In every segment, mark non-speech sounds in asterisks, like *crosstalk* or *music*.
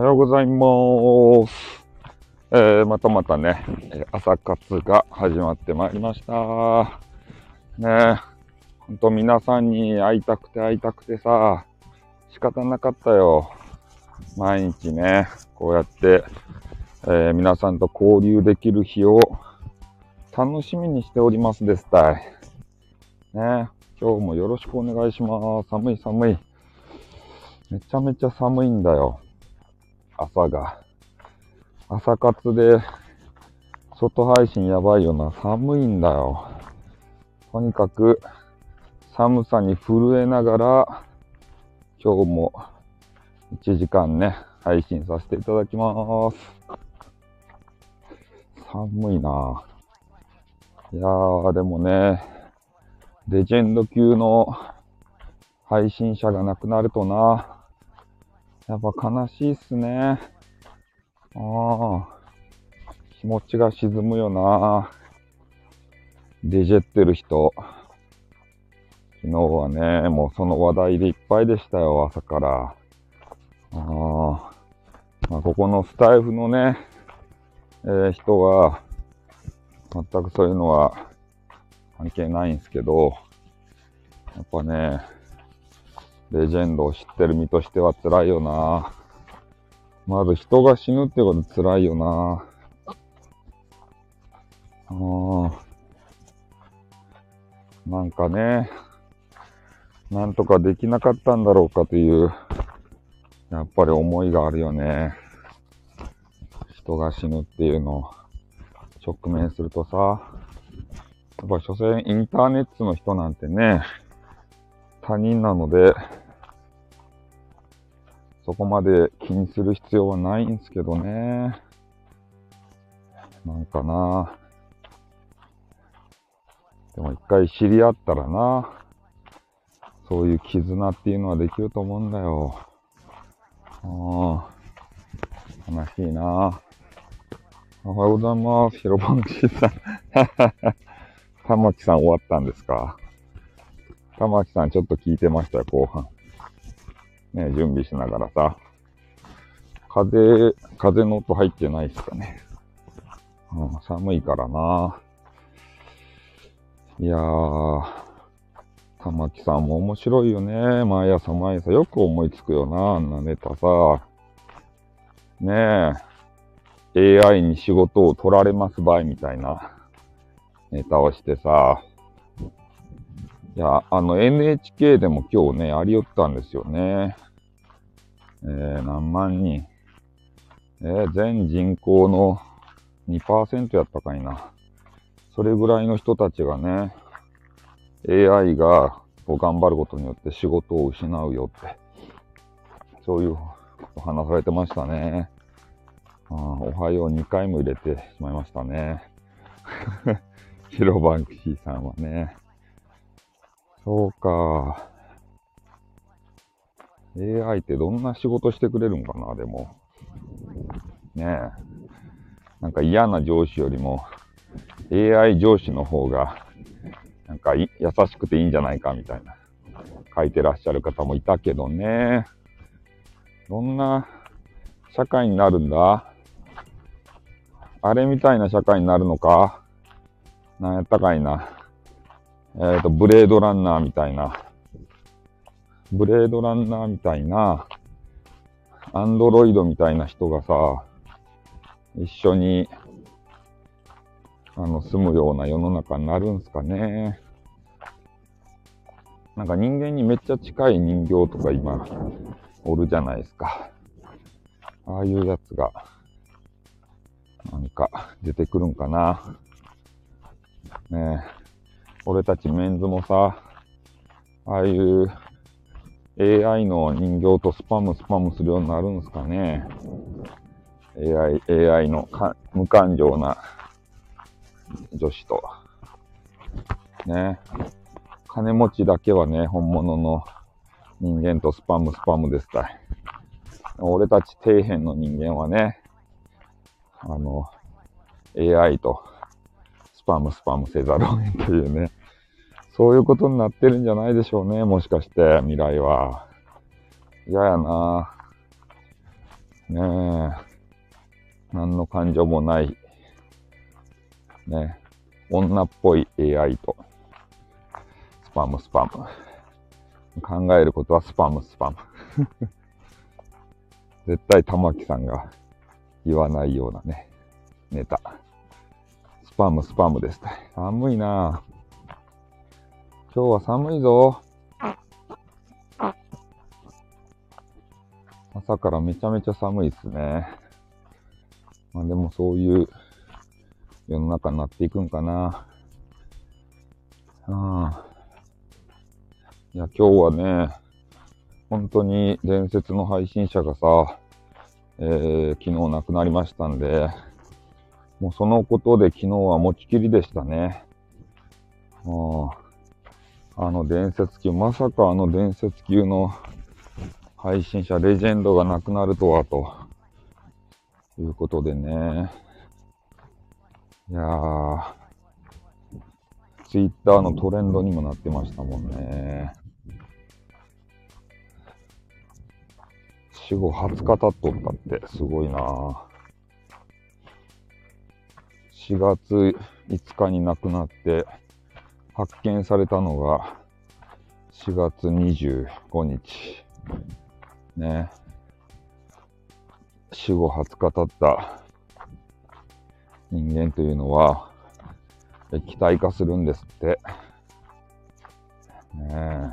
おはようございます。えー、またまたね、朝活が始まってまいりました。ねほんと皆さんに会いたくて会いたくてさ、仕方なかったよ。毎日ね、こうやって、えー、皆さんと交流できる日を楽しみにしておりますですたい。ね今日もよろしくお願いします。寒い寒い。めちゃめちゃ寒いんだよ。朝が。朝活で、外配信やばいよな。寒いんだよ。とにかく、寒さに震えながら、今日も1時間ね、配信させていただきます。寒いなぁ。いやー、でもね、レジェンド級の配信者が亡くなるとな、やっぱ悲しいっすね。ああ、気持ちが沈むよな。デジェってる人。昨日はね、もうその話題でいっぱいでしたよ、朝から。ああ、まあ、ここのスタイフのね、えー、人は、全くそういうのは関係ないんですけど、やっぱね、レジェンドを知ってる身としては辛いよな。まず人が死ぬってこと辛いよな。あなんかね、なんとかできなかったんだろうかという、やっぱり思いがあるよね。人が死ぬっていうのを直面するとさ、やっぱ所詮インターネットの人なんてね、他人なので、そこまで気にする必要はないんですけどね。なんかな。でも一回知り合ったらな、そういう絆っていうのはできると思うんだよ。ああ、悲しいな。おはようございます。ヒロバンキさん。*laughs* 玉木さん終わったんですか？玉木さんちょっと聞いてましたよ、後半。ね、準備しながらさ。風、風の音入ってないっすかね。うん、寒いからな。いやー、玉木さんも面白いよね。毎朝毎朝よく思いつくよな、あんなネタさ。ねえ、AI に仕事を取られます場合みたいな。ネタをしてさ、いや、あの NHK でも今日ね、ありよったんですよね。えー、何万人。えー、全人口の2%やったかいな。それぐらいの人たちがね、AI がこう頑張ることによって仕事を失うよって、そういうこと話されてましたね。あおはよう2回も入れてしまいましたね。*laughs* ヒロバンクシーさんはね。そうか。AI ってどんな仕事してくれるんかな、でも。ねえ。なんか嫌な上司よりも AI 上司の方がなんか優しくていいんじゃないかみたいな書いてらっしゃる方もいたけどね。どんな社会になるんだ？あれみたいな社会になるのか？なんやったかいな。えっ、ー、と、ブレードランナーみたいな。ブレードランナーみたいな、アンドロイドみたいな人がさ、一緒に、あの、住むような世の中になるんすかね。なんか人間にめっちゃ近い人形とか今、おるじゃないですか。ああいうやつが、なんか出てくるんかな。ねえ俺たちメンズもさ、ああいう AI の人形とスパムスパムするようになるんですかね。AI、AI の無感情な女子と。ね。金持ちだけはね、本物の人間とスパムスパムですたい。俺たち底辺の人間はね、あの、AI とスパムスパムせざるを得んというね、そういうことになってるんじゃないでしょうね、もしかして、未来は。嫌やなねえ、何の感情もない、ね、女っぽい AI と、スパムスパム。考えることはスパムスパム。*laughs* 絶対玉木さんが言わないようなね、ネタ。パムスパムです寒いな。今日は寒いぞ。朝からめちゃめちゃ寒いっすね。まあでもそういう世の中になっていくんかな。あいや、今日はね、本当に伝説の配信者がさ、えー、昨日亡くなりましたんで、もうそのことで昨日は持ちきりでしたね。ああの伝説級、まさかあの伝説級の配信者、レジェンドが亡くなるとは、ということでね。いやー、ツイッターのトレンドにもなってましたもんね。死後20日経っとったってすごいな4月5日に亡くなって発見されたのが4月25日。ね。死後20日経った人間というのは、液体化するんですって。ねえ。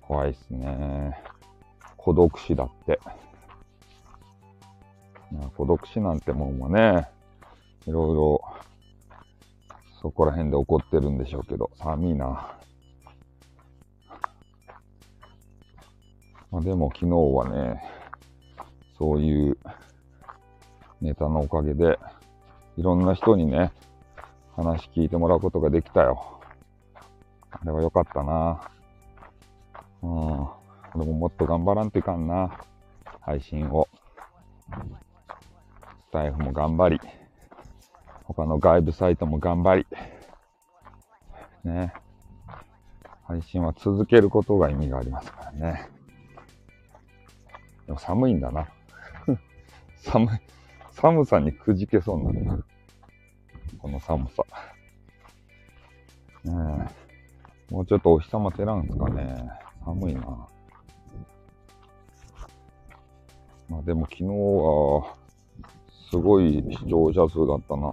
怖いっすね。孤独死だって。孤独死なんてもんもね、いろいろ、そこら辺で起こってるんでしょうけど、寒いな。まあ、でも昨日はね、そういうネタのおかげで、いろんな人にね、話聞いてもらうことができたよ。あれは良かったな。うん。俺ももっと頑張らんといかんな。配信を。スタイフも頑張り。他の外部サイトも頑張り。ね。配信は続けることが意味がありますからね。でも寒いんだな。*laughs* 寒い、寒さにくじけそうになるな。この寒さ。ねえ。もうちょっとお日様照らんすかね。寒いな。まあでも昨日は、すごい視聴者数だったな。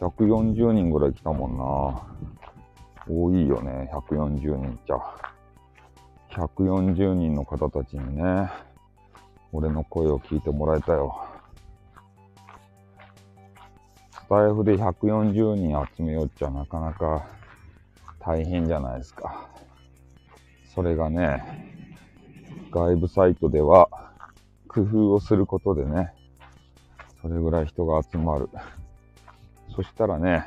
140人ぐらい来たもんな。多いよね、140人じゃ。140人の方たちにね、俺の声を聞いてもらえたよ。スタイフで140人集めようっちゃなかなか大変じゃないですか。それがね、外部サイトでは工夫をすることでね、それぐらい人が集まる。*laughs* そしたらね、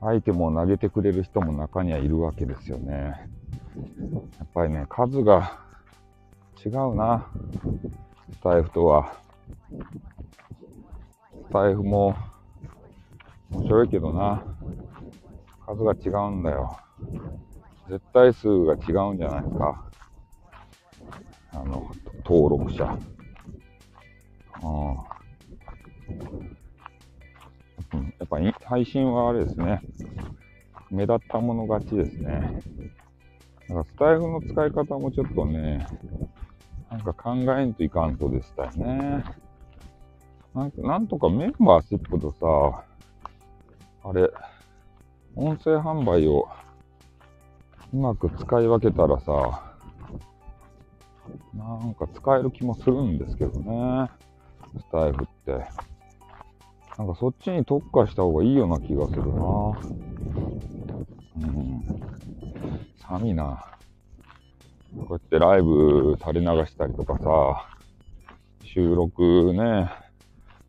アイテムを投げてくれる人も中にはいるわけですよね。やっぱりね、数が違うな。スタイフとは。スタイフも面白いけどな。数が違うんだよ。絶対数が違うんじゃないですか。あの、登録者。ああうん。やっぱり配信はあれですね。目立ったもの勝ちですね。だかスタイフの使い方もちょっとね、なんか考えんといかんとでしたよね。なんかなんとかメンバーシップとさ、あれ、音声販売をうまく使い分けたらさ、なんか使える気もするんですけどね。スタイフって。なんかそっちに特化した方がいいような気がするな。うん。寒いな。こうやってライブ垂れ流したりとかさ、収録ね、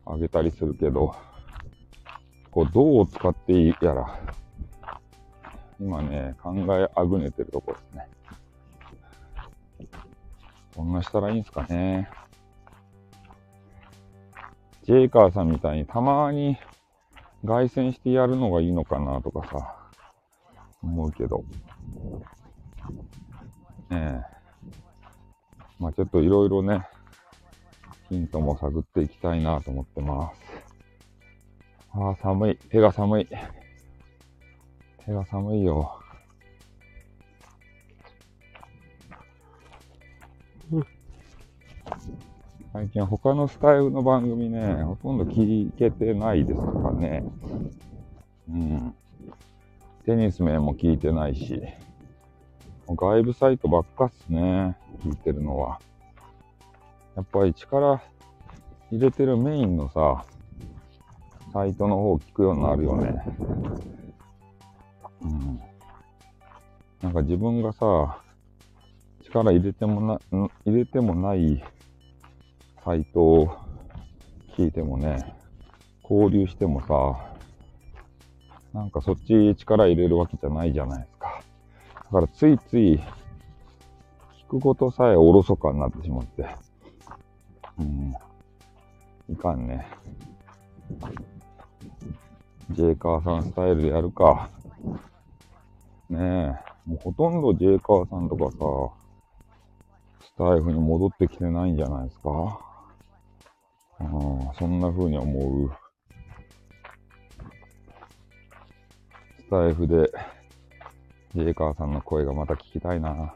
あげたりするけど、こう、どう使っていいやら、今ね、考えあぐねてるとこですね。こんなしたらいいんすかね。ジェイカーさんみたいにたまに凱旋してやるのがいいのかなとかさ、思うけど。ねえ。まあちょっといろいろね、ヒントも探っていきたいなと思ってます。ああ、寒い。手が寒い。手が寒いよ。最近他のスタイルの番組ね、ほとんど聞けてないですからね。うん。テニス面も聞いてないし、外部サイトばっかっすね、聞いてるのは。やっぱり力入れてるメインのさ、サイトの方聞くようになるよね。うん。なんか自分がさ、力入れてもな、入れてもないサイトを聞いてもね、交流してもさ、なんかそっち力入れるわけじゃないじゃないですか。だからついつい聞くことさえおろそかになってしまって。うん。いかんね。ジェイカーさんスタイルでやるか。ねえ。もうほとんどジェイカーさんとかさ、スタイフに戻ってきてないんじゃないですか。あ、そんな風に思う。スタイフで、ジェイカーさんの声がまた聞きたいな。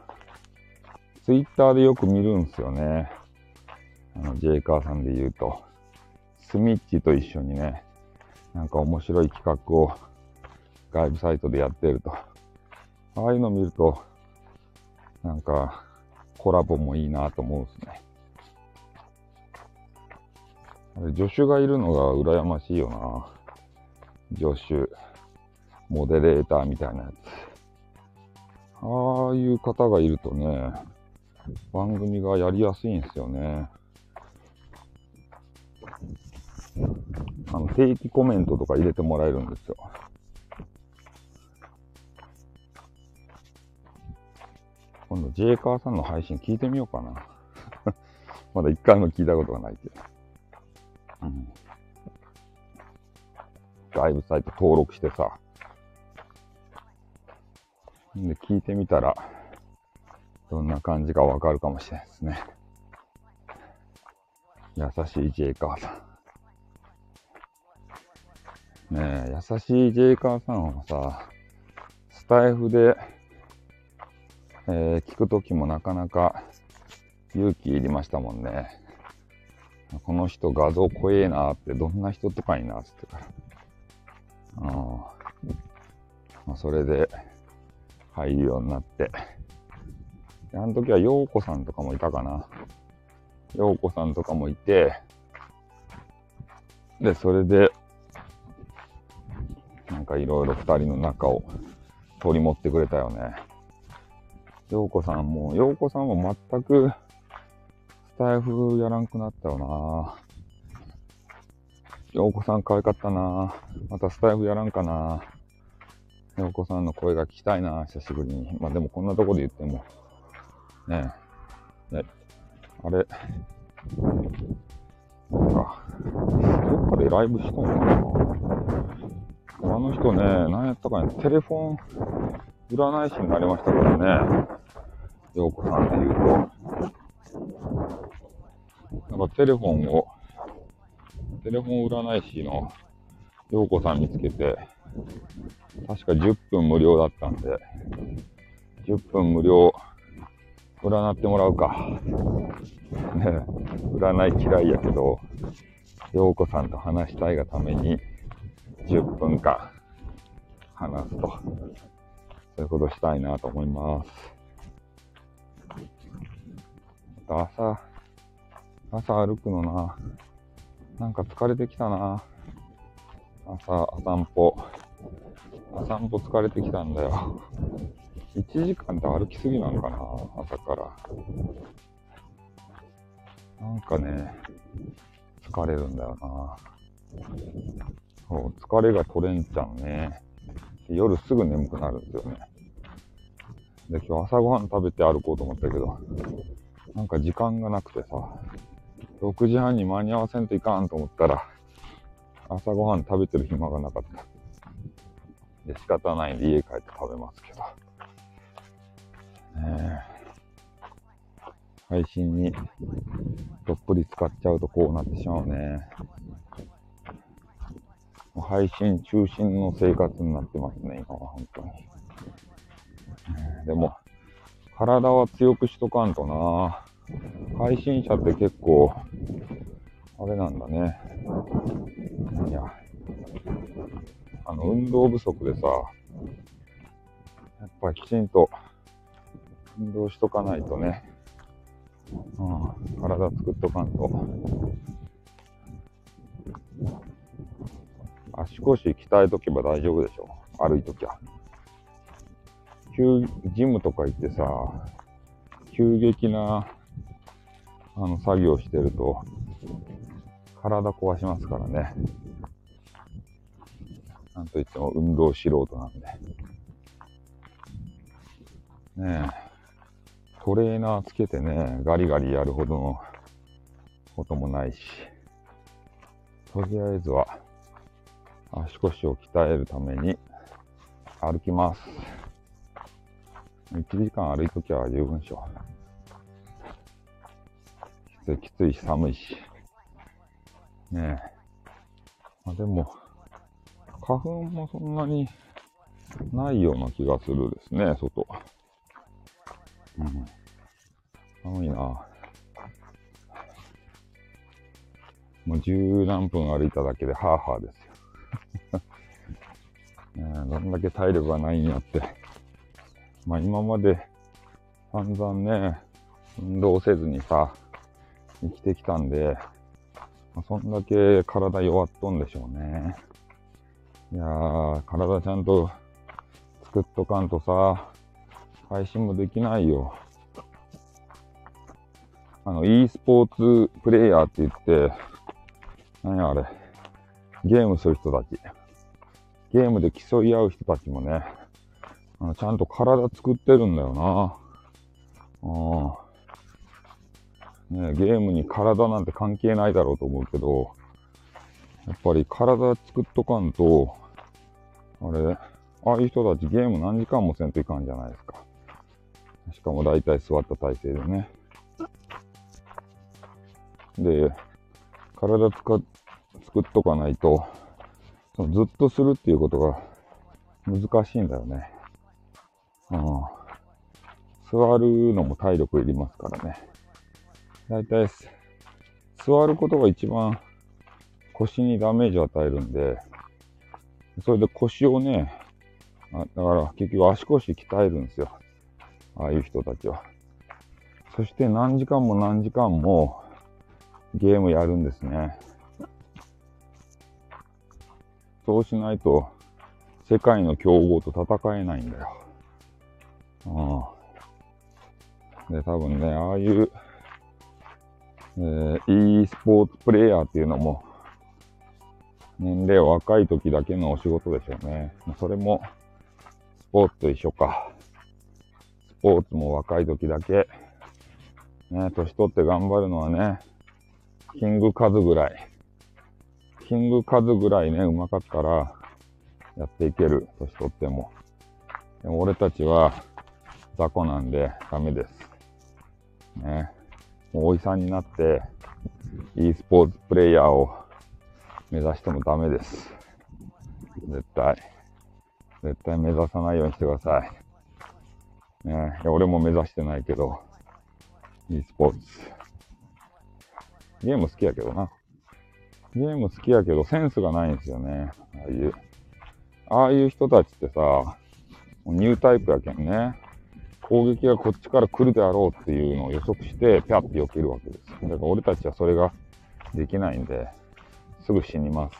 ツイッターでよく見るんすよね。あの、ジェイカーさんで言うと、スミッチと一緒にね、なんか面白い企画を外部サイトでやってると。ああいうの見ると、なんか、コラボもいいなと思うんですね。助手がいるのが羨ましいよな。助手、モデレーターみたいなやつ。ああいう方がいるとね、番組がやりやすいんですよね。あの、定期コメントとか入れてもらえるんですよ。今度、ジェイカーさんの配信聞いてみようかな。*laughs* まだ一回も聞いたことがないけど。うん。外部サイト登録してさ。で、聞いてみたら、どんな感じかわかるかもしれないですね。優しいジェイカーさん。ねえ、優しいジェイカーさんはさ、スタイフで、えー、聞くときもなかなか勇気いりましたもんね。この人画像怖えなって、どんな人とかになってから。あまあ、それで入るようになって。あの時は陽子さんとかもいたかな。陽子さんとかもいて、で、それで、なんかいろいろ二人の仲を取り持ってくれたよね。陽子さんも、陽子さんも全くスタイフやらんくなったよな。ようこさん可愛かったな。またスタイフやらんかな。ようこさんの声が聞きたいな久しぶりに。まあでもこんなとこで言っても、ね。え、ね、あれ、なんか、どっかでライブしとんかな。あの人ね、何やったかね、テレフォン占い師になりましたからね。ようこさんで言うと。なんかテレフォンを、テレフォン占い師の陽子さん見つけて、確か10分無料だったんで、10分無料占ってもらうか。ね占い嫌いやけど、陽子さんと話したいがために、10分間話すと。そういうことしたいなと思います。朝、朝歩くのな。なんか疲れてきたな。朝、お散歩。お散歩疲れてきたんだよ。1時間って歩きすぎなんかな朝から。なんかね、疲れるんだよな。そう、疲れが取れんちゃうね。夜すぐ眠くなるんですよね。で、今日朝ごはん食べて歩こうと思ったけど、なんか時間がなくてさ、6時半に間に合わせんといかんと思ったら、朝ごはん食べてる暇がなかった。で、仕方ないんで家帰って食べますけど。ねえ。配信にどっぷり使っちゃうとこうなってしまうね。配信中心の生活になってますね、今は本当に。でも、体は強くしとかんとな。配信者って結構、あれなんだね。いや、あの、運動不足でさ、やっぱきちんと運動しとかないとね、うん、体作っとかんと。足腰鍛えとけば大丈夫でしょ。歩いときゃ。急、ジムとか行ってさ、急激な、あの、作業してると、体壊しますからね。なんといっても運動素人なんで。ねえ。トレーナーつけてね、ガリガリやるほどのこともないし。とりあえずは、足腰を鍛えるために歩きます。1時間歩いときゃ十分でしょ。きつい、きついし、寒いし。ねえ。まあ、でも、花粉もそんなにないような気がするですね、外。うん。寒いなもう十何分歩いただけでハーハーですよ。*laughs* ね、どんだけ体力がないんやって。まあ今まで散々ね、運動せずにさ、生きてきたんで、まあ、そんだけ体弱っとんでしょうね。いやー、体ちゃんと作っとかんとさ、配信もできないよ。あの、e スポーツプレイヤーって言って、何やあれ、ゲームする人たち。ゲームで競い合う人たちもね、ちゃんと体作ってるんだよな。うん。ね、ゲームに体なんて関係ないだろうと思うけど、やっぱり体作っとかんと、あれ、ああいう人たちゲーム何時間もせんといかんじゃないですか。しかも大体座った体勢でね。で、体使っ作っとかないと、ずっとするっていうことが難しいんだよね。うん。座るのも体力いりますからね。だいたい座ることが一番腰にダメージを与えるんで、それで腰をね、あだから結局足腰鍛えるんですよ。ああいう人たちは。そして何時間も何時間もゲームやるんですね。そうしないと世界の強豪と戦えないんだよ。ああ。で、多分ね、ああいう、えー、e スポーツプレイヤーっていうのも、年齢若い時だけのお仕事でしょうね。それも、スポーツと一緒か。スポーツも若い時だけ、ね、年取って頑張るのはね、キングカズぐらい。キングカズぐらいね、うまかったら、やっていける。年取っても。でも俺たちは、雑魚なんでダメです。ね。もうおじさんになって、e スポーツプレイヤーを目指してもダメです。絶対。絶対目指さないようにしてください。ねいや俺も目指してないけど、e スポーツ。ゲーム好きやけどな。ゲーム好きやけどセンスがないんですよね。ああいう。ああいう人たちってさ、ニュータイプやけんね。攻撃がこっちから来るであろうっていうのを予測して、ピャって避けるわけです。だから俺たちはそれができないんで、すぐ死にます。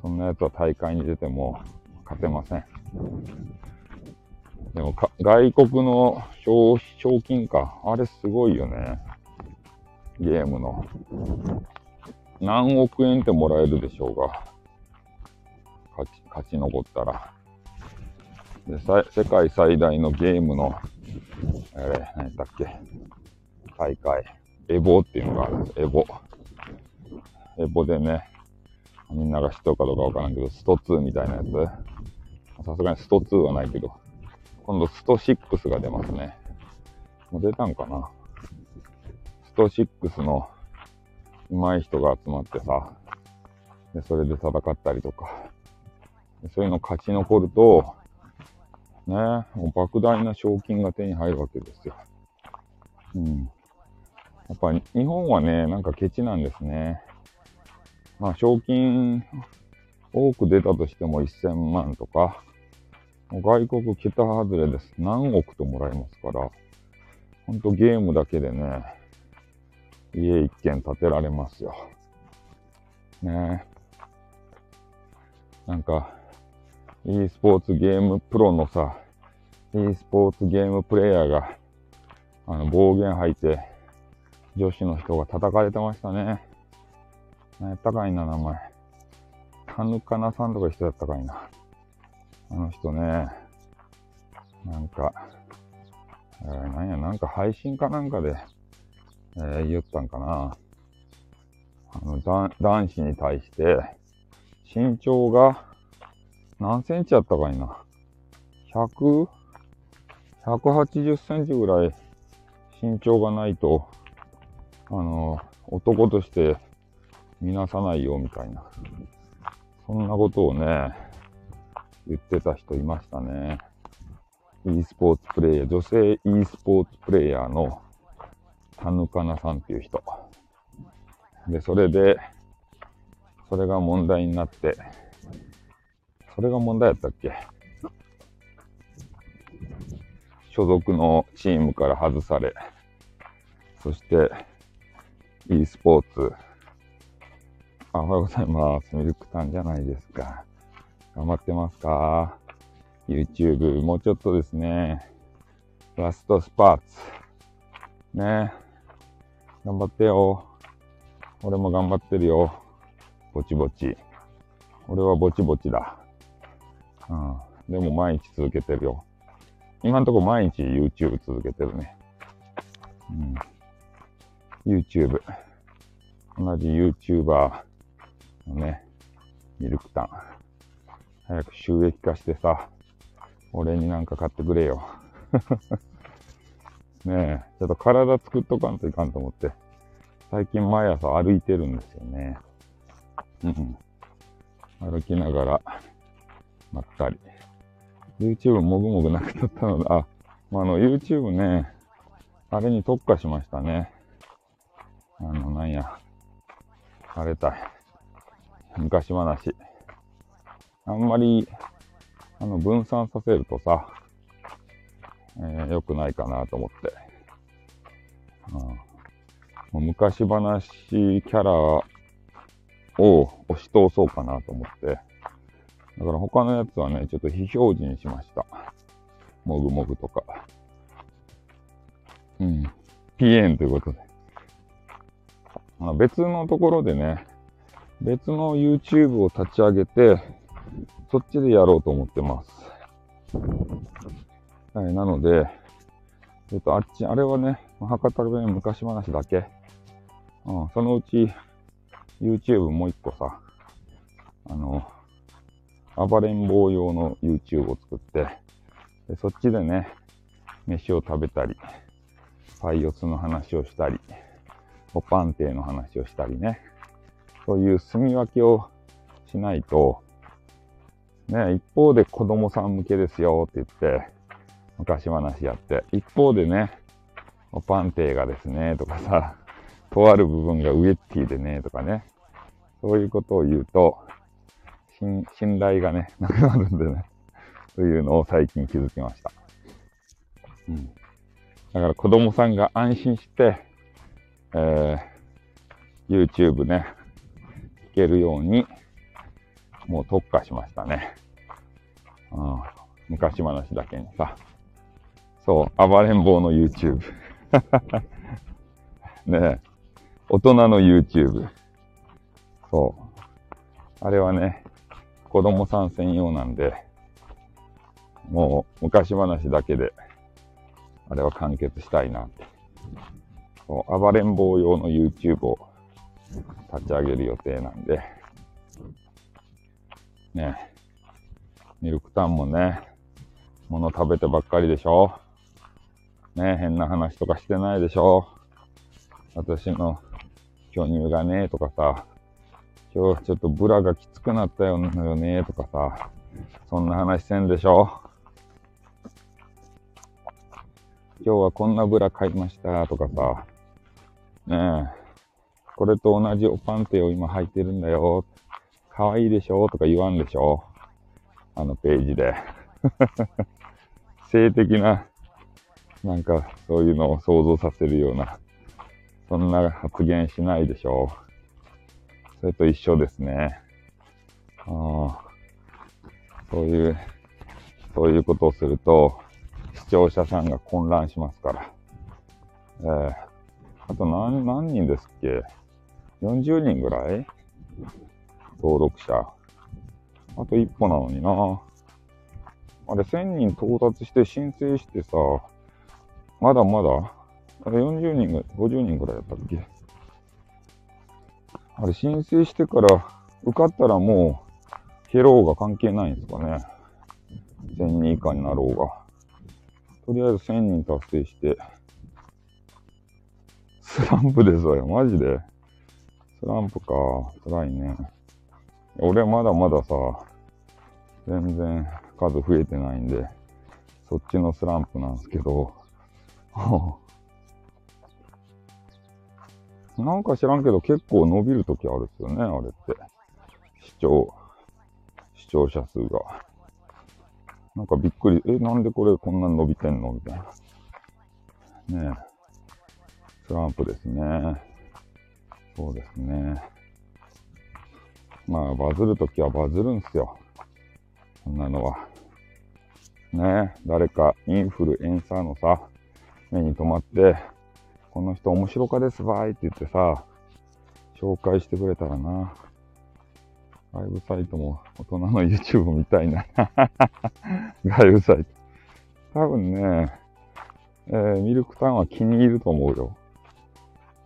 そんな奴は大会に出ても勝てません。でもか外国の賞賞金か。あれすごいよね。ゲームの。何億円ってもらえるでしょうが。勝ち、勝ち残ったら。で、世界最大のゲームの、あれ、何だっけ。大会。エボっていうのがあるんです。エボ。エボでね、みんなが知っとるかどうかわからんけど、スト2みたいなやつ。さすがにスト2はないけど、今度スト6が出ますね。もう出たんかなスト6の上手い人が集まってさ、で、それで戦ったりとか、そういうの勝ち残ると、ね、もう莫大な賞金が手に入るわけですよ。うん。やっぱり日本はね、なんかケチなんですね。まあ、賞金多く出たとしても1000万とか、外国桁外れです。何億ともらえますから、ほんとゲームだけでね、家一軒建てられますよ。ねえなんか、e スポーツゲームプロのさ、e スポーツゲームプレイヤーが、あの、暴言吐いて、女子の人が叩かれてましたね。何やったかいな、名前。タヌカナさんとか人やったかいな。あの人ね、なんか、えー、なんや、なんか配信かなんかで、えー、言ったんかな。あの、男子に対して、身長が何センチやったかいな。100、180センチぐらい身長がないと、あの、男として見なさないよみたいな。そんなことをね、言ってた人いましたね。e スポーツプレイヤー、女性 e スポーツプレイヤーの田ヌカナさんっていう人。で、それで、それが問題になって、それが問題やったっけ？所属のチームから外され、そして、e スポーツ、あおはようございます。ミルクタンじゃないですか。頑張ってますか ?YouTube、もうちょっとですね。ラストスパーツ。ね頑張ってよ。俺も頑張ってるよ。ぼちぼち。俺はぼちぼちだ。うん。でも毎日続けてるよ。今んとこ毎日 YouTube 続けてるね。うん。YouTube。同じ YouTuber のね、ミルクタン。早く収益化してさ、俺になんか買ってくれよ。*laughs* ねえ、ちょっと体作っとかんといかんと思って、最近毎朝歩いてるんですよね。うん。歩きながら、まったり。YouTube もぐもぐなくなったので、あ、まあ、あの、YouTube ね、あれに特化しましたね。あの、なんや、あれたい。昔話。あんまり、あの、分散させるとさ、えー、良くないかなと思って。うん、昔話キャラを押し通そうかなと思って。だから他のやつはね、ちょっと非表示にしました。もぐもぐとか。うん。ピエンということで。まあ、別のところでね、別の YouTube を立ち上げて、そっちでやろうと思ってます。はい、なので、えっと、あっち、あれはね、博多弁昔話だけ。うん、そのうち、YouTube もう一個さ、あの、暴れん坊用の YouTube を作って、でそっちでね、飯を食べたり、パイオツの話をしたり、おパンテの話をしたりね、そういう住み分けをしないと、ね、一方で子供さん向けですよって言って、昔話やって、一方でね、おパンテがですね、とかさ、とある部分がウエッティでね、とかね、そういうことを言うと、信頼がね、*laughs* なくなるんでね、というのを最近気づきました。うん。だから子供さんが安心して、えー、YouTube ね、聞けるように、もう特化しましたね。うん、昔話だけにさ。そう、暴れん坊の YouTube。*laughs* ねえ、大人の YouTube。そう。あれはね、子供さん専用なんで、もう昔話だけで、あれは完結したいなって。暴れん坊用の YouTube を立ち上げる予定なんで、ね、ミルクタンもね、物食べてばっかりでしょ。ね、変な話とかしてないでしょ。私の巨乳がね、とかさ、今日ちょっとブラがきつくなったよね、とかさ、そんな話せんでしょ？今日はこんなブラ買いましたとかさ、ねえ、これと同じおパンテを今履いてるんだよ。可愛いでしょ？とか言わんでしょ？あのページで。*laughs* 性的な、なんかそういうのを想像させるような、そんな発言しないでしょ？それと一緒ですね。ああそういう、そういうことをすると、視聴者さんが混乱しますから。えー、あと何、何人ですっけ ?40 人ぐらい？登録者。あと一歩なのにな。あれ、1000人到達して申請してさ、まだまだ、あれ40人ぐらい、50人ぐらいやったっけ？あれ、申請してから受かったらもう、ヘローが関係ないんですかね。1000人以下になろうが。とりあえず1000人達成して、スランプですわよ、マジで。スランプか、辛いね。俺まだまださ、全然数増えてないんで、そっちのスランプなんですけど、*laughs* なんか知らんけど結構伸びるときあるっすよね、あれって。視聴、視聴者数が。なんかびっくり、え、なんでこれこんなに伸びてんの？みたいな。ねえ。スランプですね。そうですね。まあ、バズるときはバズるんすよ。そんなのは。ねえ、誰かインフルエンサーのさ、目に留まって、この人面白かですばいって言ってさ、紹介してくれたらな。外部サイトも大人の YouTube みたいな *laughs* 外部サイト。多分ね、えー、ミルクタウンは気に入ると思うよ。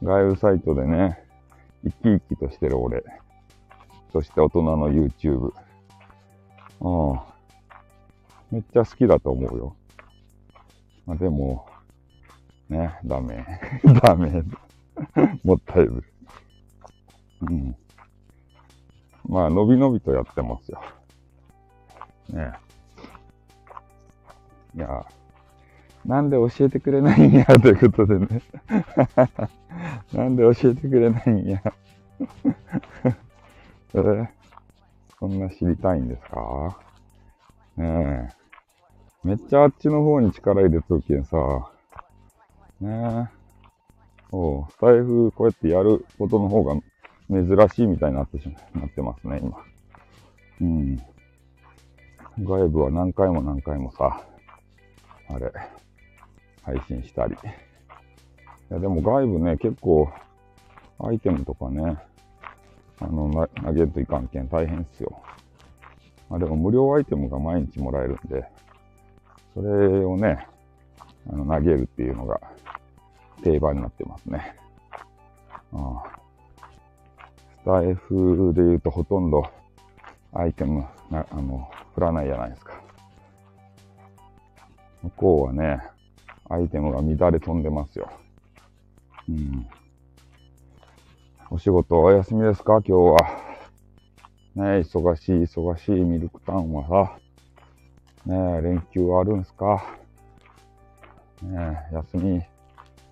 外部サイトでね、生き生きとしてる俺。そして大人の YouTube。うん。めっちゃ好きだと思うよ。まあ、でも、ね、ダメ。*laughs* ダメ。*laughs* もったいぶる。うん。まあ、のびのびとやってますよ。ねいや、なんで教えてくれないんや、ということでね。*laughs* なんで教えてくれないんや。え？ー、そんな知りたいんですか？ねえ。めっちゃあっちの方に力入れときにさ、ねえ。おスタイフこうやってやることの方が珍しいみたいになってしま、なってますね、今。うん。外部は何回も何回もさ、あれ、配信したり。いや、でも外部ね、結構、アイテムとかね、あの、投げるといかんけん大変っすよ。まあでも無料アイテムが毎日もらえるんで、それをね、あの投げるっていうのが定番になってますね。ああスタイフで言うとほとんどアイテムな、あの、振らないじゃないですか。向こうはね、アイテムが乱れ飛んでますよ。うん。お仕事お休みですか？今日は。ね忙しい、忙しいミルクタウンはさ。ね連休はあるんすか？ね休み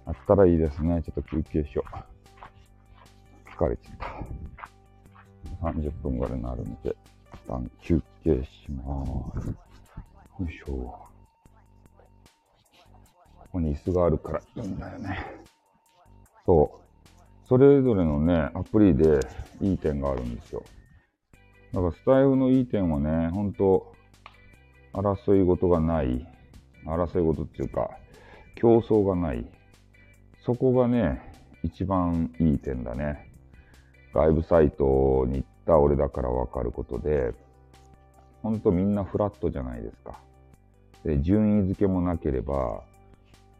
あったらいいですね。ちょっと休憩しよう。疲れちゃった。30分ぐらいになるんで、一旦休憩します。よいしょ。ここに椅子があるからいいんだよね。そう。それぞれのね、アプリでいい点があるんですよ。だからスタイルのいい点はね、ほんと、争い事がない。争い事っていうか、競争がない。そこがね、一番いい点だね。外部サイトに行った俺だからわかることで、ほんとみんなフラットじゃないですか。で、順位付けもなければ、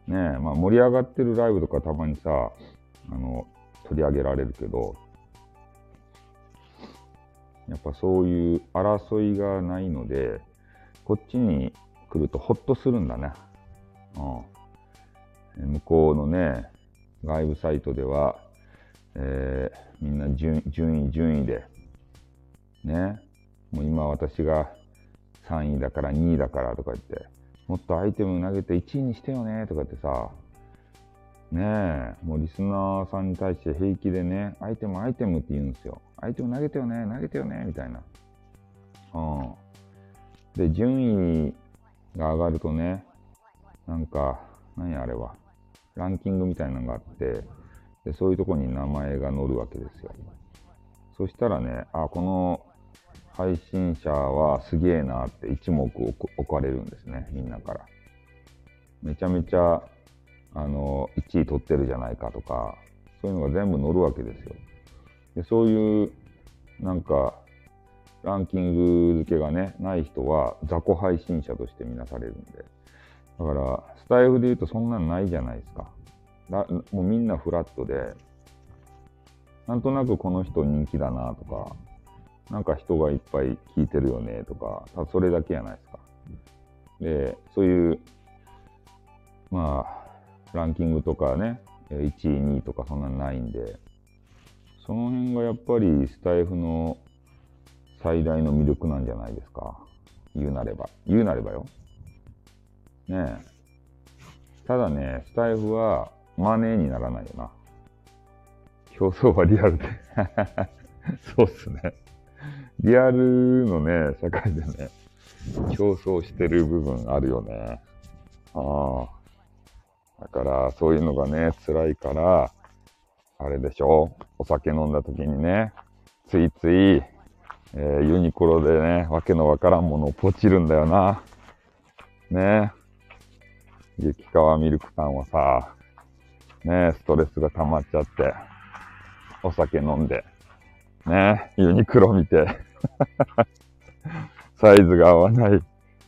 ね、まあ盛り上がってるライブとかたまにさ、あの、取り上げられるけど、やっぱそういう争いがないので、こっちに来るとほっとするんだね。うん。向こうのね、外部サイトでは、えー、みんな順順位、順位で、ね、もう今私が3位だから2位だからとか言って、もっとアイテム投げて1位にしてよねとかってさ、ねえ、もうリスナーさんに対して平気でね、アイテム、アイテムって言うんですよ。アイテム投げてよね、投げてよね、みたいな。うん。で、順位が上がるとね、なんか、何あれは、ランキングみたいなのがあって、でそういうとこに名前が載るわけですよ。そしたらね、あ、この配信者はすげえなって一目置かれるんですね、みんなから。めちゃめちゃあの、1位取ってるじゃないかとか、そういうのが全部載るわけですよ。でそういう、なんか、ランキング付けがね、ない人は雑魚配信者として見なされるんで。だから、スタイフで言うとそんなのないじゃないですか。だもうみんなフラットで、なんとなくこの人人気だなとか、なんか人がいっぱい聞いてるよねとか、それだけじゃないですか。で、そういう、まあ、ランキングとかね、1位、2位とかそんなのないんで、その辺がやっぱりスタイフの最大の魅力なんじゃないですか。言うなれば。言うなればよ。ねえ。ただね、スタイフはマネーにならないよな。競争はリアルで *laughs* そうっすね。リアルのね、社会でね、競争してる部分あるよね。ああ。だから、そういうのがね、辛いから、あれでしょお酒飲んだ時にね、ついつい、えー、ユニクロでね、わけのわからんものをポチるんだよな。ね激川ミルクさんはさ、ねストレスが溜まっちゃって、お酒飲んで、ねユニクロ見て、*laughs* サイズが合わない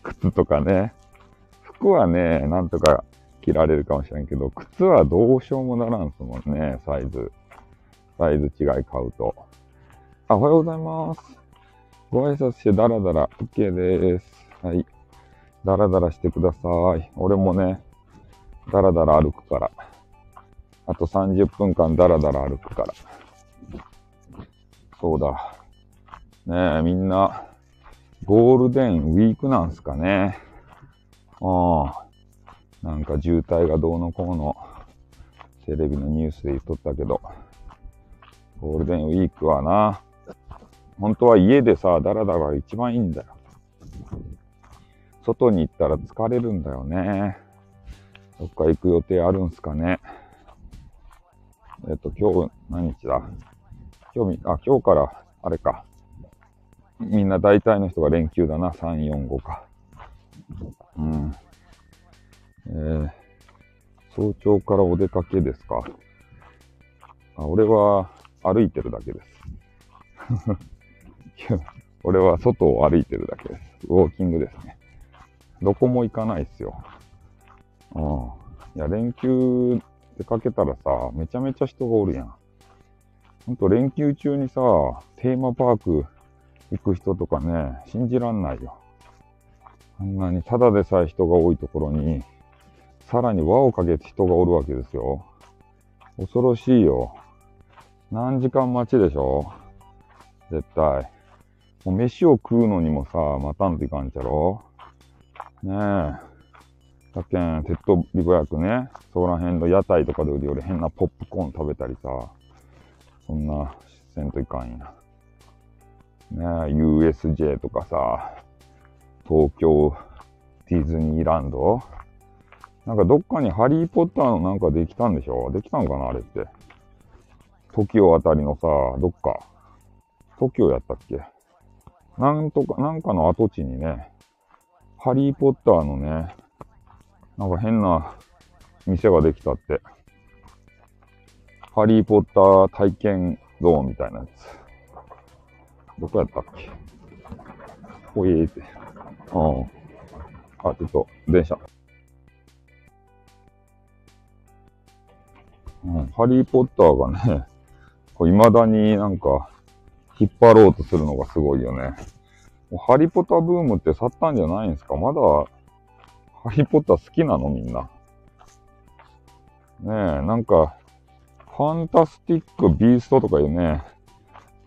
靴とかね、服はね、なんとか着られるかもしれんけど、靴はどうしようもならんすもんね、サイズ。サイズ違い買うと。あ、おはようございます。ご挨拶してダラダラ OK です。はい。ダラダラしてください。俺もね、ダラダラ歩くから。あと30分間ダラダラ歩くから。そうだ。ねえ、みんな、ゴールデンウィークなんすかね。ああ。なんか渋滞がどうのこうの、テレビのニュースで言っとったけど、ゴールデンウィークはな、本当は家でさ、ダラダラが一番いいんだよ。外に行ったら疲れるんだよね。どっか行く予定あるんすかね。えっと、今日、何日だ？今日、あ、今日から、あれか。みんな大体の人が連休だな。3、4、5か。うん。えー、早朝からお出かけですか？あ俺は歩いてるだけです。*laughs* 俺は外を歩いてるだけです。ウォーキングですね。どこも行かないっすよ。うん。いや、連休出かけたらさ、めちゃめちゃ人がおるやん。ほんと連休中にさ、テーマパーク行く人とかね、信じらんないよ。あんなにただでさえ人が多いところに、さらに輪をかけて人がおるわけですよ。恐ろしいよ。何時間待ちでしょ？絶対。もう飯を食うのにもさ、待たんといかんちゃろ？ねえ。だけん、手っ取り早くね、そこら辺の屋台とかで売るより変なポップコーン食べたりさ、そんなせんといかんや。ねえ、USJ とかさ、東京ディズニーランドなんかどっかにハリーポッターのなんかできたんでしょできたんかなあれって。TOKIO あたりのさ、どっか。TOKIO やったっけ？なんとか、なんかの跡地にね、ハリーポッターのね、なんか変な店ができたって。ハリーポッター体験ゾーンみたいなやつ。どこやったっけ？ほいーって。うん。あ、ちょっと、電車。うん、ハリーポッターがね、こう未だになんか、引っ張ろうとするのがすごいよね。ハリポタブームって去ったんじゃないんですか？まだ、ハリポタ好きなのみんな。ねえ、なんか、ファンタスティック・ビーストとかいうね、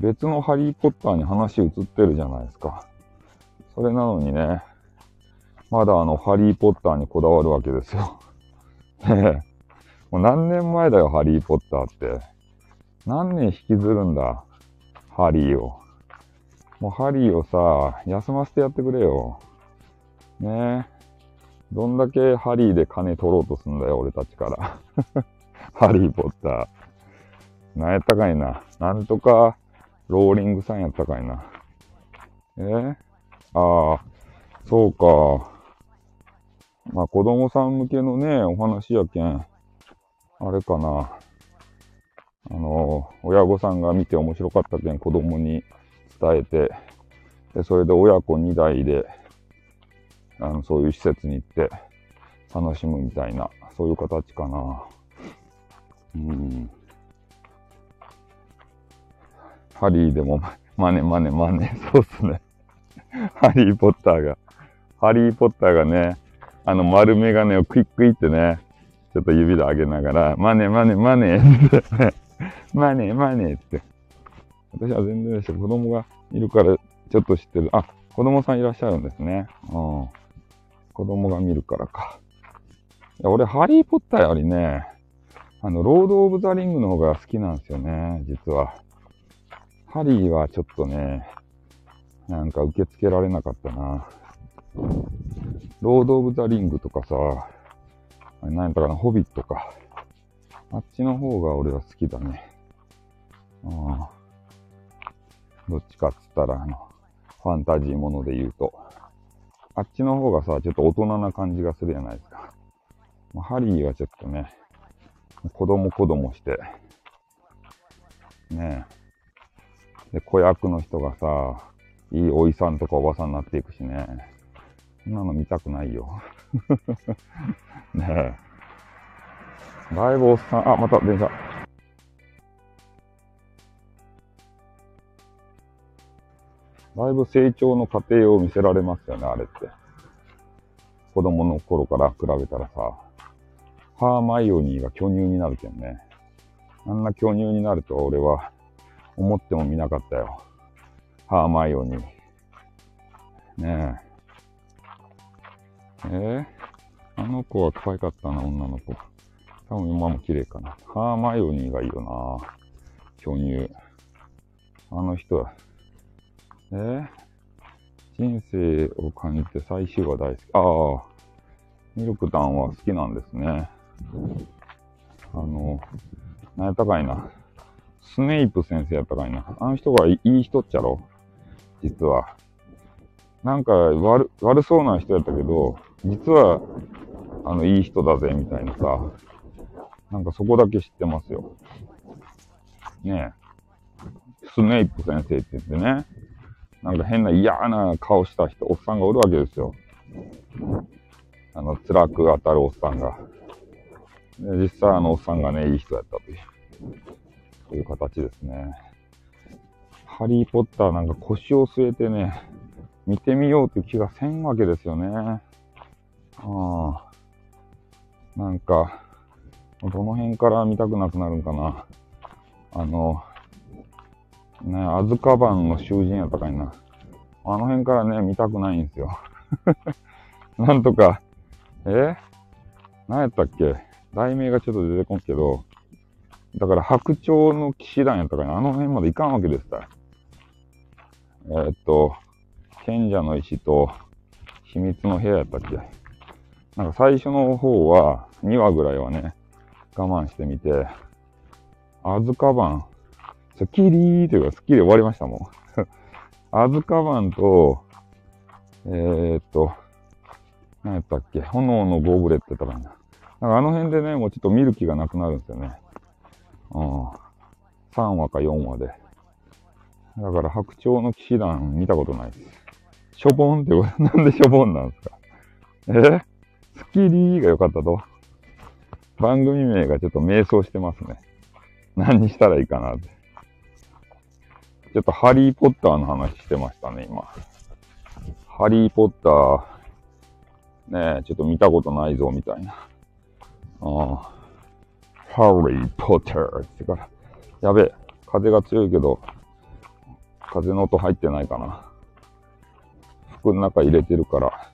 別のハリー・ポッターに話移ってるじゃないですか。それなのにね、まだあの、ハリー・ポッターにこだわるわけですよ。*laughs* ねもう何年前だよ、ハリー・ポッターって。何年引きずるんだ、ハリーを。もうハリーをさ、休ませてやってくれよ。ねえ。どんだけハリーで金取ろうとすんだよ、俺たちから。*laughs* ハリー・ポッター。なんやったかいな。なんとか、ローリングさんやったかいな。え？ああ、そうか。まあ子供さん向けのね、お話やけん。あれかな。あの、親御さんが見て面白かったけん子供に伝えて、で、それで親子2代であの、そういう施設に行って楽しむみたいな、そういう形かな。うん。ハリーでも、マネマネマネ、そうっすね。ハリーポッターが、ハリーポッターがね、あの丸メガネをクイックイってね、ちょっと指で上げながら、マネマネマネって、マネマネって。私は全然でしょ。子供がいるからちょっと知ってる。あ、子供さんいらっしゃるんですね。うん。子供が見るからか。いや俺、ハリーポッターよりね、あの、ロード・オブ・ザ・リングの方が好きなんですよね、実は。ハリーはちょっとね、なんか受け付けられなかったな。ロード・オブ・ザ・リングとかさ、何やったかな、ホビットか。あっちの方が俺は好きだね。うん。どっちかっつったら、あの、ファンタジーもので言うと。あっちの方がさ、ちょっと大人な感じがするじゃないですか。ハリーはちょっとね、子供子供して、ねえ。で、子役の人がさ、いいおいさんとかおばさんになっていくしね。そんなの見たくないよ。*laughs* ねえ。だいぶおっさん、あ、また電車。だいぶ成長の過程を見せられますよね、あれって。子供の頃から比べたらさ、ハーマイオニーが巨乳になるけんね。あんな巨乳になると俺は思ってもみなかったよ。ハーマイオニー。ねえ。えー、あの子は可愛かったな、女の子。多分今も綺麗かな。ハーマイオニーがいいよな。巨乳。あの人は、え人生を感じて最終話大好き。ああ、ミルクタンは好きなんですね。あの、なんやったかいな。スネイプ先生やったかいな。あの人がいい人っちゃろ実は。なんか悪、悪そうな人やったけど、実は、あの、いい人だぜ、みたいなさ。なんかそこだけ知ってますよ。ねえ。スネイプ先生って言ってね。なんか変な嫌な顔した人、おっさんがおるわけですよ。あの、辛く当たるおっさんが。で実際あのおっさんがね、いい人やったという、そういう形ですね。ハリーポッターなんか腰を据えてね、見てみようという気がせんわけですよね。ああ。なんか、どの辺から見たくなくなるんかな。あの、ね、アズカバンの囚人やったかいな。あの辺からね、見たくないんですよ。*laughs* なんとか、え？何やったっけ？題名がちょっと出てこんけど、だから白鳥の騎士団やったかいな。あの辺まで行かんわけですから。えー、っと、賢者の石と秘密の部屋やったっけ？なんか最初の方は、2話ぐらいはね、我慢してみて、アズカバン、スッキリーというか、スッキリ終わりましたもん。*laughs* アズカバンと、えー、っと、何やったっけ？炎のゴブレって言ったかな。なんかあの辺でね、もうちょっと見る気がなくなるんですよね。うん。3話か4話で。だから白鳥の騎士団見たことないです。しょぼんって、*laughs* なんでしょぼんなんですか？え？スッキリーが良かったと。番組名がちょっと迷走してますね。何にしたらいいかなって。ちょっとハリーポッターの話してましたね、今。ハリーポッター、ねえ、ちょっと見たことないぞ、みたいな。ああ。ハリー・ポッターってから、やべえ、風が強いけど、風の音入ってないかな。服の中入れてるから、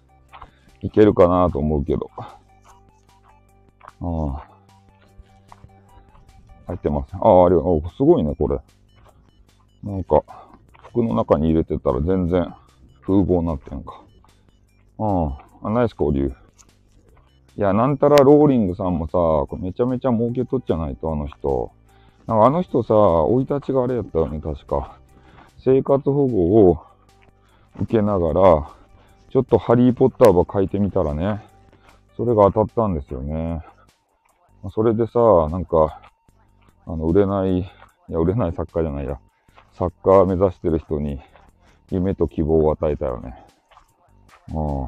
いけるかなと思うけど。ああ。入ってます。ああ、あれ、おすごいね、これ。なんか、服の中に入れてたら全然風貌になってんか。ああ、ナイス交流。いや、なんたらローリングさんもさ、めちゃめちゃ儲けとっちゃないと、あの人。なんかあの人さ、生い立ちがあれやったよね、確か。生活保護を受けながら、ちょっとハリーポッターば書いてみたらね、それが当たったんですよね。それでさ、なんか、あの、売れない、いや、売れない作家じゃないや、作家目指してる人に夢と希望を与えたよね。う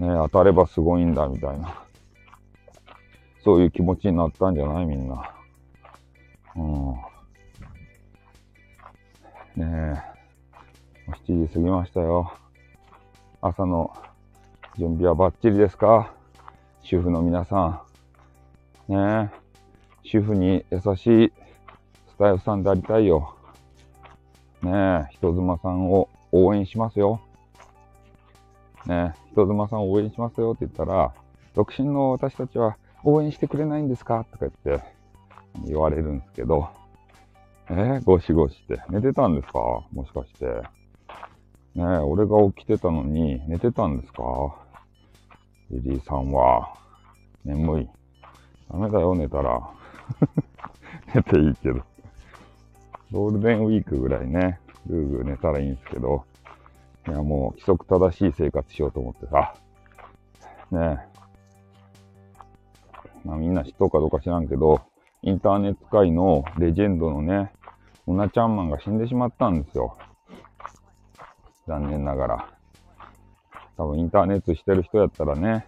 ん。ね当たればすごいんだ、みたいな。そういう気持ちになったんじゃないみんな。うん。ねえ。7時過ぎましたよ。朝の準備はバッチリですか？主婦の皆さん。ねえ。主婦に優しいスタイフさんでありたいよ。ねえ、人妻さんを応援しますよ。ねえ、人妻さんを応援しますよって言ったら、独身の私たちは応援してくれないんですかとか言って言われるんですけど、えー、ゴシゴシって。寝てたんですか？もしかして。ねえ、俺が起きてたのに寝てたんですか？リリーさんは。眠い。ダメだよ、寝たら。*laughs* 寝ていいけど。ゴールデンウィークぐらいね、ぐーぐー寝たらいいんですけど、いやもう規則正しい生活しようと思ってさ、ねまあみんな知っとうかどうか知らんけど、インターネット界のレジェンドのね、うなちゃんマンが死んでしまったんですよ。残念ながら。多分インターネットしてる人やったらね、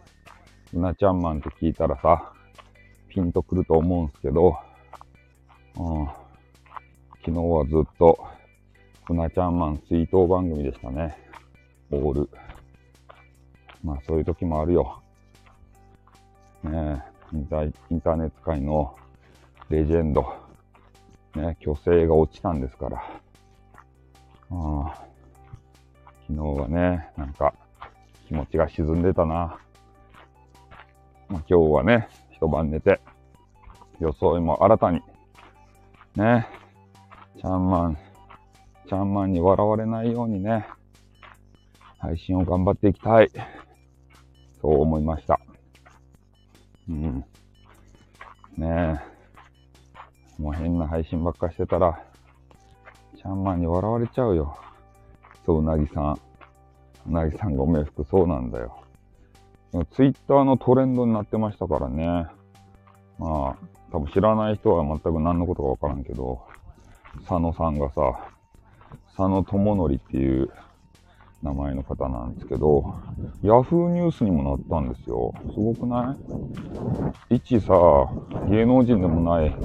うなちゃんマンって聞いたらさ、ピンとくると思うんすけど、うん、昨日はずっと、うなちゃんマン追悼番組でしたね。オール。まあそういう時もあるよ。ねえ、インターインターネット界のレジェンド。ね、虚勢が落ちたんですから。あ昨日はね、なんか気持ちが沈んでたな。まあ、今日はね、一晩寝て、装いも新たに、ね、ちゃんまん、ちゃんまんに笑われないようにね、配信を頑張っていきたい。そう思いました。うん。ねえ。もう変な配信ばっかしてたら、ちゃんまんに笑われちゃうよ。そう、うなぎさん。うなぎさんご冥福、そうなんだよ。ツイッターのトレンドになってましたからね。まあ、多分知らない人は全く何のことかわからんけど、佐野さんがさ、佐野智則っていう名前の方なんですけど、ヤフーニュースにもなったんですよ。すごくない？一さ、芸能人でもない、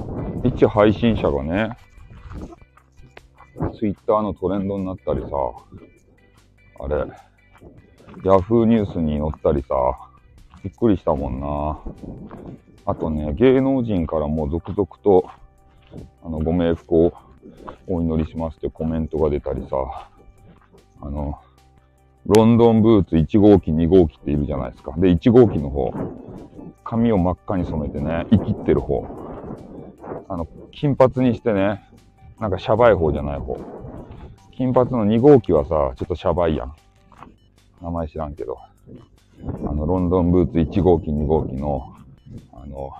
一配信者がね、ツイッターのトレンドになったりさ、あれ、ヤフーニュースに載ったりさ、びっくりしたもんな。あとね、芸能人からも続々と、あの、ご冥福をお祈りしますってコメントが出たりさ、あの、ロンドンブーツ1号機、2号機っているじゃないですか。で、1号機の方、髪を真っ赤に染めてね、生きってる方。あの、金髪にしてね、なんかシャバい方じゃない方。金髪の2号機はさ、ちょっとシャバいやん。名前知らんけど。あの、ロンドンブーツ1号機、2号機の、あの、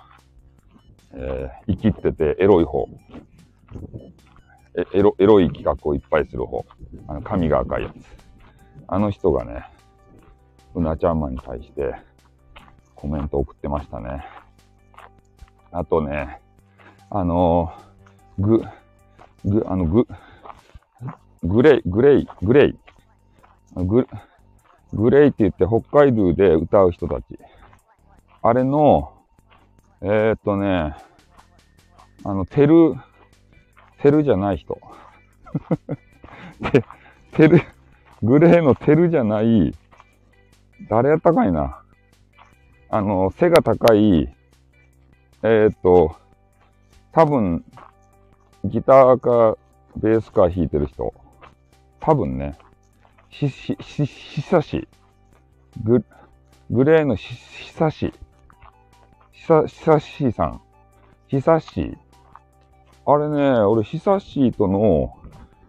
えー、生きっててエロい方。エロ、エロい企画をいっぱいする方。あの、髪が赤いやつ。あの人がね、うなちゃんマンに対してコメント送ってましたね。あとね、あのー、ぐ、ぐ、あの、ぐ、グレイ、グレイ、グレイ、グ、グレイって言って北海道で歌う人たち。あれの、えー、っとね、あの、テル、テルじゃない人。*laughs* テル、グレーのテルじゃない、誰やったかいな。あの、背が高い、えー、っと、多分、ギターかベースか弾いてる人、多分ね、ひ、ひ、ひ、ひさし、グ、グレーのひ、ひさし、ひさ、ひさしさん、ひさし、あれね、俺、ひさしとの、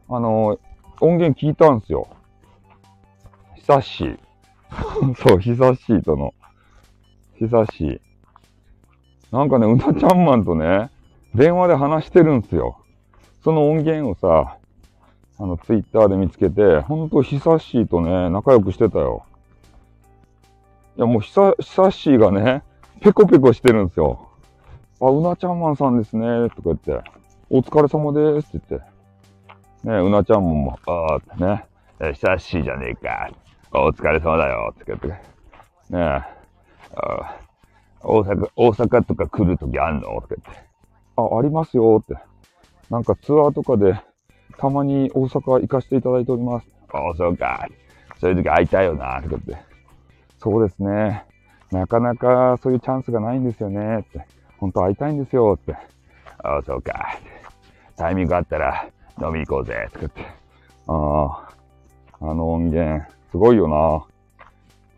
あの、音源聞いたんすよ。ひさし。*laughs* そう、ひさしとの、ひさし。なんかね、うなちゃんマンとね、電話で話してるんすよ。その音源をさ、あの、ツイッターで見つけて、ほんと、ひさしーとね、仲良くしてたよ。いや、もうひさ、ひさしーがね、ペコペコしてるんですよ。あ、うなちゃんマンさんですね、とか言って、お疲れ様ですって言って。ねうなちゃんも、あーってね、え、ひさしーじゃねえか。お疲れ様だよ、って言って。ねえ、あ大阪、大阪とか来るときあんの？って言って。あ、ありますよって。なんかツアーとかで、たまに大阪行かせていただいております。ああ、そうか。そういう時会いたいよな、ってって。そうですね。なかなかそういうチャンスがないんですよね、って。本当会いたいんですよ、って。ああ、そうか。タイミングあったら飲み行こうぜ、ってって。ああ、あの音源、すごいよな。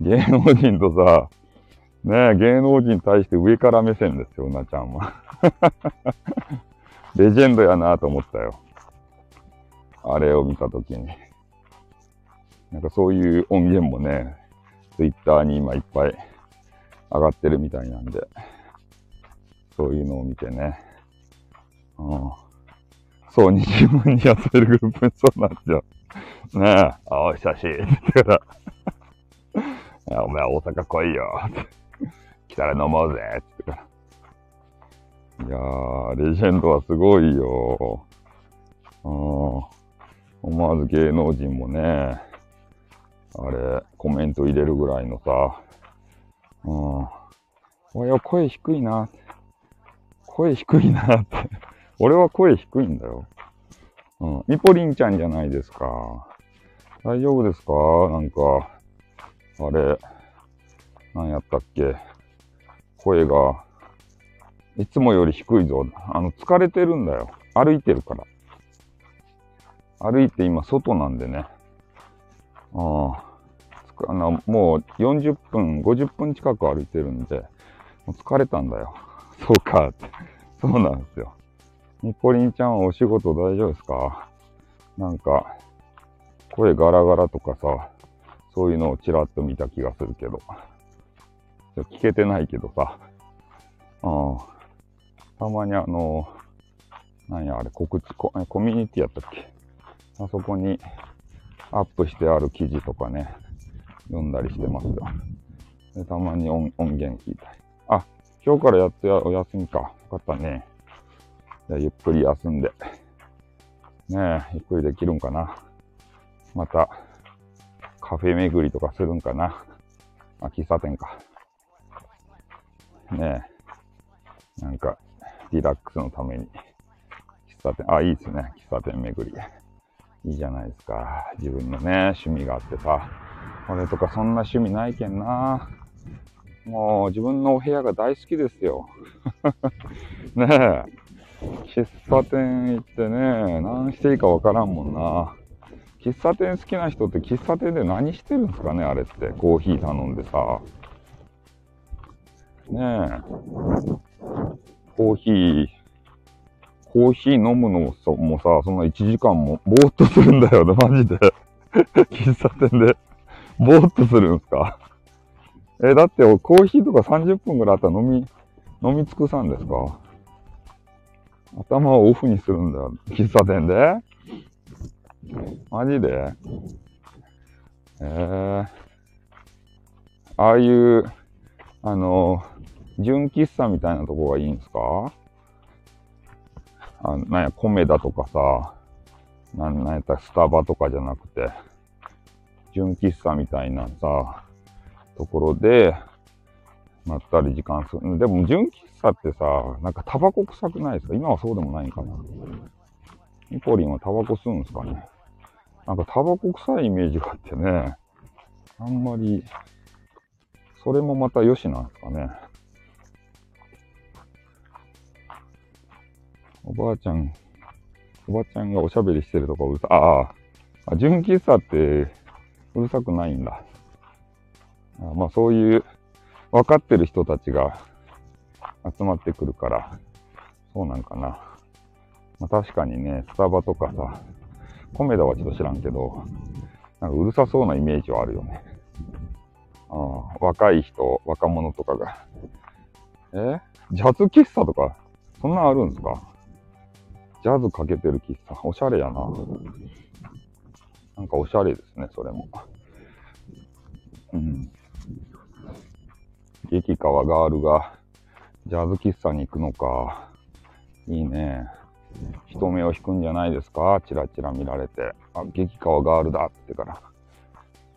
芸能人とさ、ねえ、芸能人に対して上から目線ですよ、うなちゃんは。*laughs* レジェンドやなと思ったよ。あれを見たときに。なんかそういう音源もね、ツイッターに今いっぱい上がってるみたいなんで、そういうのを見てね。うん、そう、自分に痩せるグループにそうなっちゃう。ねえ、あお久しいって言ってからお前大阪来いよ。来たら飲もうぜって言ってから。いやー、レジェンドはすごいよ。うん。思わず芸能人もね、あれ、コメント入れるぐらいのさ、うん。おや、声低いな。声低いなって。俺は声低いんだよ。うん。みぽりんちゃんじゃないですか。大丈夫ですか？なんか、あれ、何やったっけ？声がいつもより低いぞ。あの、疲れてるんだよ。歩いてるから。歩いて今外なんでね。あああの、もう40分、50分近く歩いてるんで、もう疲れたんだよ。そうかって。そうなんですよ。ニコリンちゃんはお仕事大丈夫ですか？なんか、声ガラガラとかさ、そういうのをちらっと見た気がするけど。聞けてないけどさ。ああ。たまにあの、なんやあれ、告知コ、コミュニティやったっけ？あそこにアップしてある記事とかね、読んだりしてますよ。でたまに音音源聞いたり。あ、今日からやってお休みか。よかったね。ゆっくり休んで。ねえ、ゆっくりできるんかな。また、カフェ巡りとかするんかな。あ、喫茶店か。ねえ。なんか、リラックスのために、喫茶店、あ、いいですね。喫茶店巡り。いいじゃないですか。自分のね、趣味があってさ。俺とかそんな趣味ないけんな。もう自分のお部屋が大好きですよ。*laughs* ねえ。喫茶店行ってね、何していいかわからんもんな。喫茶店好きな人って喫茶店で何してるんですかねあれって。コーヒー頼んでさ。ねえ。コーヒー、コーヒー飲むのもさ、もさそんな1時間もぼーっとするんだよね、マジで。*laughs* 喫茶店で、ぼーっとするんすかえ、だってコーヒーとか30分ぐらいあったら飲み、飲み尽くさんですか？頭をオフにするんだよ。喫茶店で。マジで。えー、ああいう、あの、純喫茶みたいなとこがいいんですか？あなんや、米だとかさ、なん、なんやったらスタバとかじゃなくて、純喫茶みたいなさ、ところで、まったり時間する。でも、純喫茶ってさ、なんかタバコ臭くないですか？今はそうでもないんかな。ニコリンはタバコ吸うんですかね？なんかタバコ臭いイメージがあってね、あんまり、それもまた良しなんですかね。おばあちゃん、おばちゃんがおしゃべりしてるとこうるさ、ああ、あ、純喫茶ってうるさくないんだ。あまあそういう分かってる人たちが集まってくるから、そうなんかな。まあ確かにね、スタバとかさ、コメダはちょっと知らんけど、なんかうるさそうなイメージはあるよね。ああ若い人、若者とかが。え？ジャズ喫茶とか、そんなんあるんですか？ジャズかけてる喫茶？おしゃれやな。なんかおしゃれですね、それも。うん。激川ガールがジャズ喫茶に行くのか。いいね。人目を引くんじゃないですか？チラチラ見られて。あ、激川ガールだってから。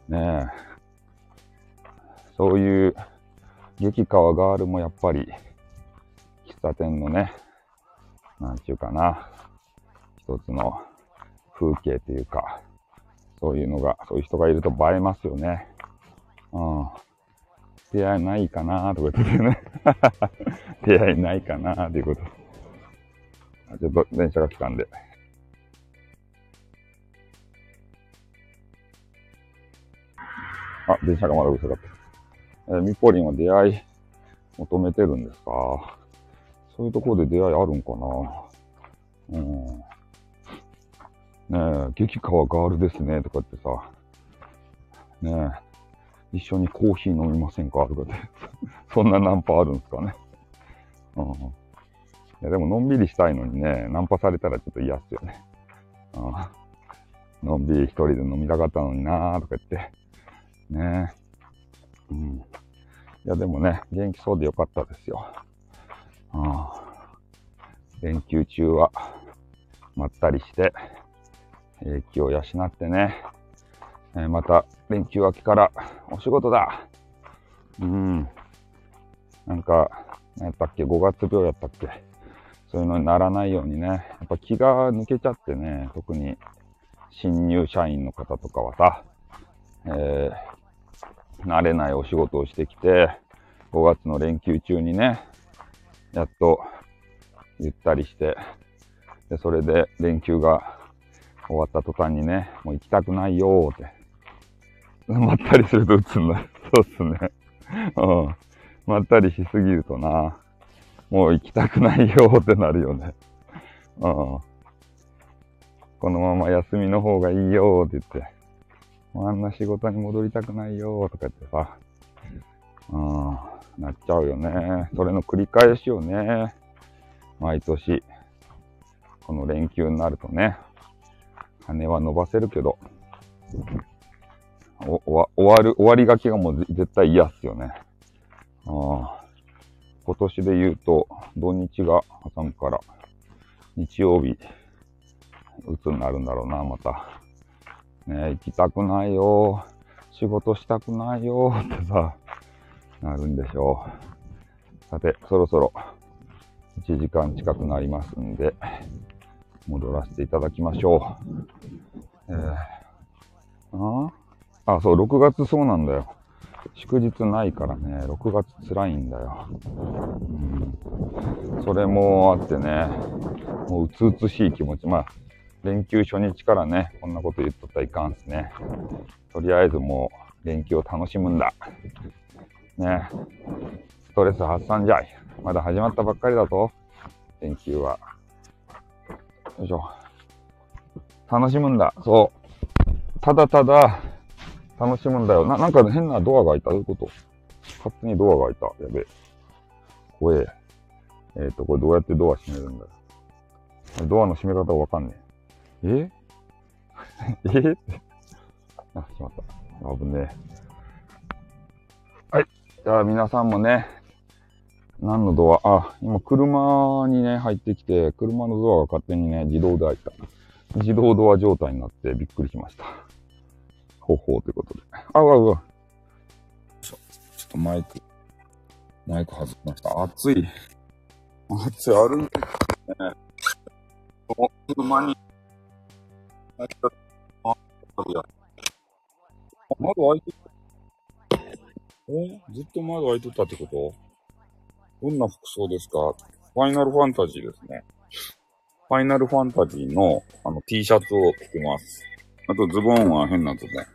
ねえ。そういう激川ガールもやっぱり喫茶店のね、なんちゅうかな。一つの風景というか、そういうのが、そういう人がいると映えますよね。うん。出会いないかなとか言ってね。*laughs* 出会いないかなということ。ちょっと電車が来たんで。あ、電車がまだうるさかった。えー、ミポリンは出会い求めてるんですか？そういうところで出会いあるんかな？うん。ねえ、激川ガールですね、とか言ってさ。ねえ、一緒にコーヒー飲みませんか？とかって。*laughs* そんなナンパあるんですかね？うん。いや、でものんびりしたいのにね、ナンパされたらちょっと嫌っすよね。うん。のんびり一人で飲みたかったのになーとか言って。ねえ。うん。いや、でもね、元気そうでよかったですよ。うん。連休中は、まったりして、え気を養ってね、えー、また連休明けからお仕事だ。うん。なんか、何やったっけ ?5 月病やったっけ？そういうのにならないようにね、やっぱ気が抜けちゃってね、特に新入社員の方とかはさ、えー、慣れないお仕事をしてきて、5月の連休中にね、やっとゆったりして、で、それで連休が終わった途端にね、もう行きたくないよーって。まったりすると打つんだ。そうっすね。うん。まったりしすぎるとな、もう行きたくないよってなるよね。うん。このまま休みの方がいいよって言って、あんな仕事に戻りたくないよとか言ってさ、うん、なっちゃうよね。それの繰り返しよね。毎年、この連休になるとね。羽は伸ばせるけど、終わる、終わりがけがもう絶対嫌っすよね。あ今年で言うと、土日が挟むから、日曜日、鬱になるんだろうな、また。ね行きたくないよ。仕事したくないよ。ってさ、なるんでしょう。さて、そろそろ1時間近くなりますんで、戻らせていただきましょう。えー、ああ、そう、6月そうなんだよ。祝日ないからね、6月辛いんだよ。うん、それもあってね、もううつうつしい気持ち。まあ、連休初日からね、こんなこと言っとったらいかんすね。とりあえずもう連休を楽しむんだ。ね。ストレス発散じゃい。まだ始まったばっかりだぞ。連休は。よいしょ。楽しむんだ。そう。ただただ、楽しむんだよ。な、なんか変なドアが開いた？どういうこと？勝手にドアが開いた。やべえ。怖え。えっ、ー、と、これどうやってドア閉めるんだよ。ドアの閉め方わかんねえ。え？*laughs* え？あ、しまった。危ねえ。はい。じゃあ皆さんもね、何のドア？あ、今車にね、入ってきて、車のドアが勝手にね、自動で開いた。自動ドア状態になってびっくりしました。ほほうということで。あ、うわうわ。ちょ、ちょっとマイク、マイク外しました。暑い。暑い、あるんですね。お、車に、あ、窓開いてた。えずっと窓開いてたってこと？どんな服装ですか？ファイナルファンタジーですね。ファイナルファンタジーの、あの、T シャツを着てます。あと、ズボンは変なズボン。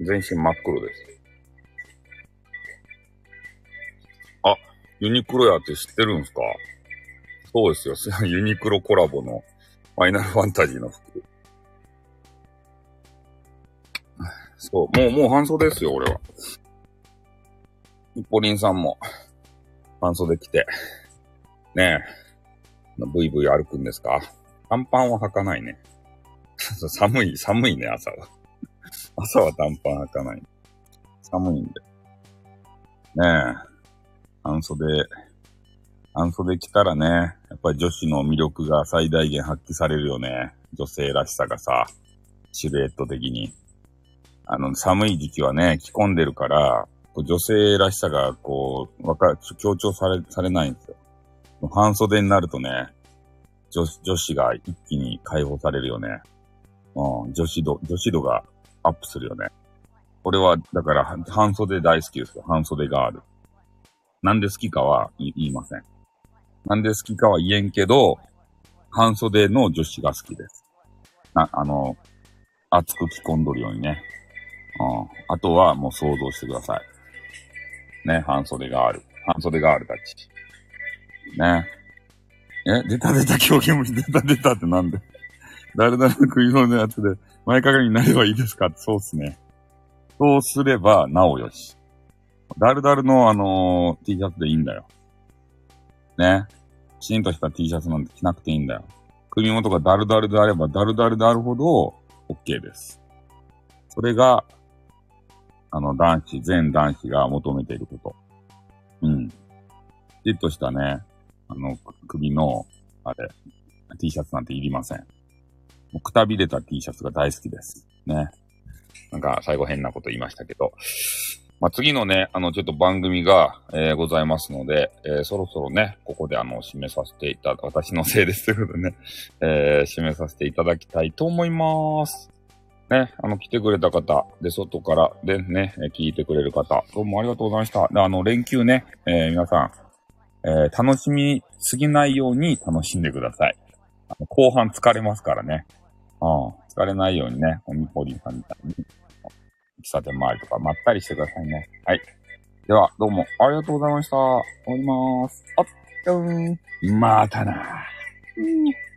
全身真っ黒です。あ、ユニクロやって知ってるんすか？そうですよ。*laughs* ユニクロコラボのファイナルファンタジーの服。そう、もう、もう半袖ですよ、俺は。一歩リンさんも、半袖着て、ねえ、ブイブイ歩くんですか？短パンは履かないね。*laughs* 寒い、寒いね、朝は。朝は短パン履かない。寒いんで。ねえ、半袖、半袖着たらね、やっぱり女子の魅力が最大限発揮されるよね。女性らしさがさ、シルエット的に。あの、寒い時期はね、着込んでるから、女性らしさが、こう、わか、強調され、されないんですよ。半袖になるとね、女女子が一気に解放されるよね。うん、女子度、女子度がアップするよね。これは、だから、半袖大好きですよ。半袖がある。なんで好きかは言いません。なんで好きかは言えんけど、半袖の女子が好きです。あ、あの、熱く着込んどるようにね。うん。あとはもう想像してください。ね、半袖がある。半袖があるたち。ね。え、出た出た狂言虫出た出たってなんで？誰々の食い物のやつで前かがみになればいいですか？そうっすね。そうすればなおよし。ダルダルのあのー、T シャツでいいんだよ。ね。きちんとした T シャツなんて着なくていいんだよ。首元がダルダルであればダルダルであるほど OK です。それがあの、男子、全男子が求めていること。うん。きちっとしたね、あの、首の、あれ、T シャツなんていりません。くたびれた T シャツが大好きです。ね。なんか、最後変なこと言いましたけど。まあ、次のね、あの、ちょっと番組が、えー、ございますので、えー、そろそろね、ここであの、締めさせていただ、私のせいですということでね、えー、締めさせていただきたいと思います。ね、あの、来てくれた方、で、外からでね、聞いてくれる方、どうもありがとうございました。で、あの、連休ね、え、皆さん、え、楽しみすぎないように楽しんでください。あの後半疲れますからね。うん、疲れないようにね、おみぽりんさんみたいに、喫茶店周りとかまったりしてくださいね。はい。では、どうもありがとうございました。終わりまーす。あっ、うん。またなー。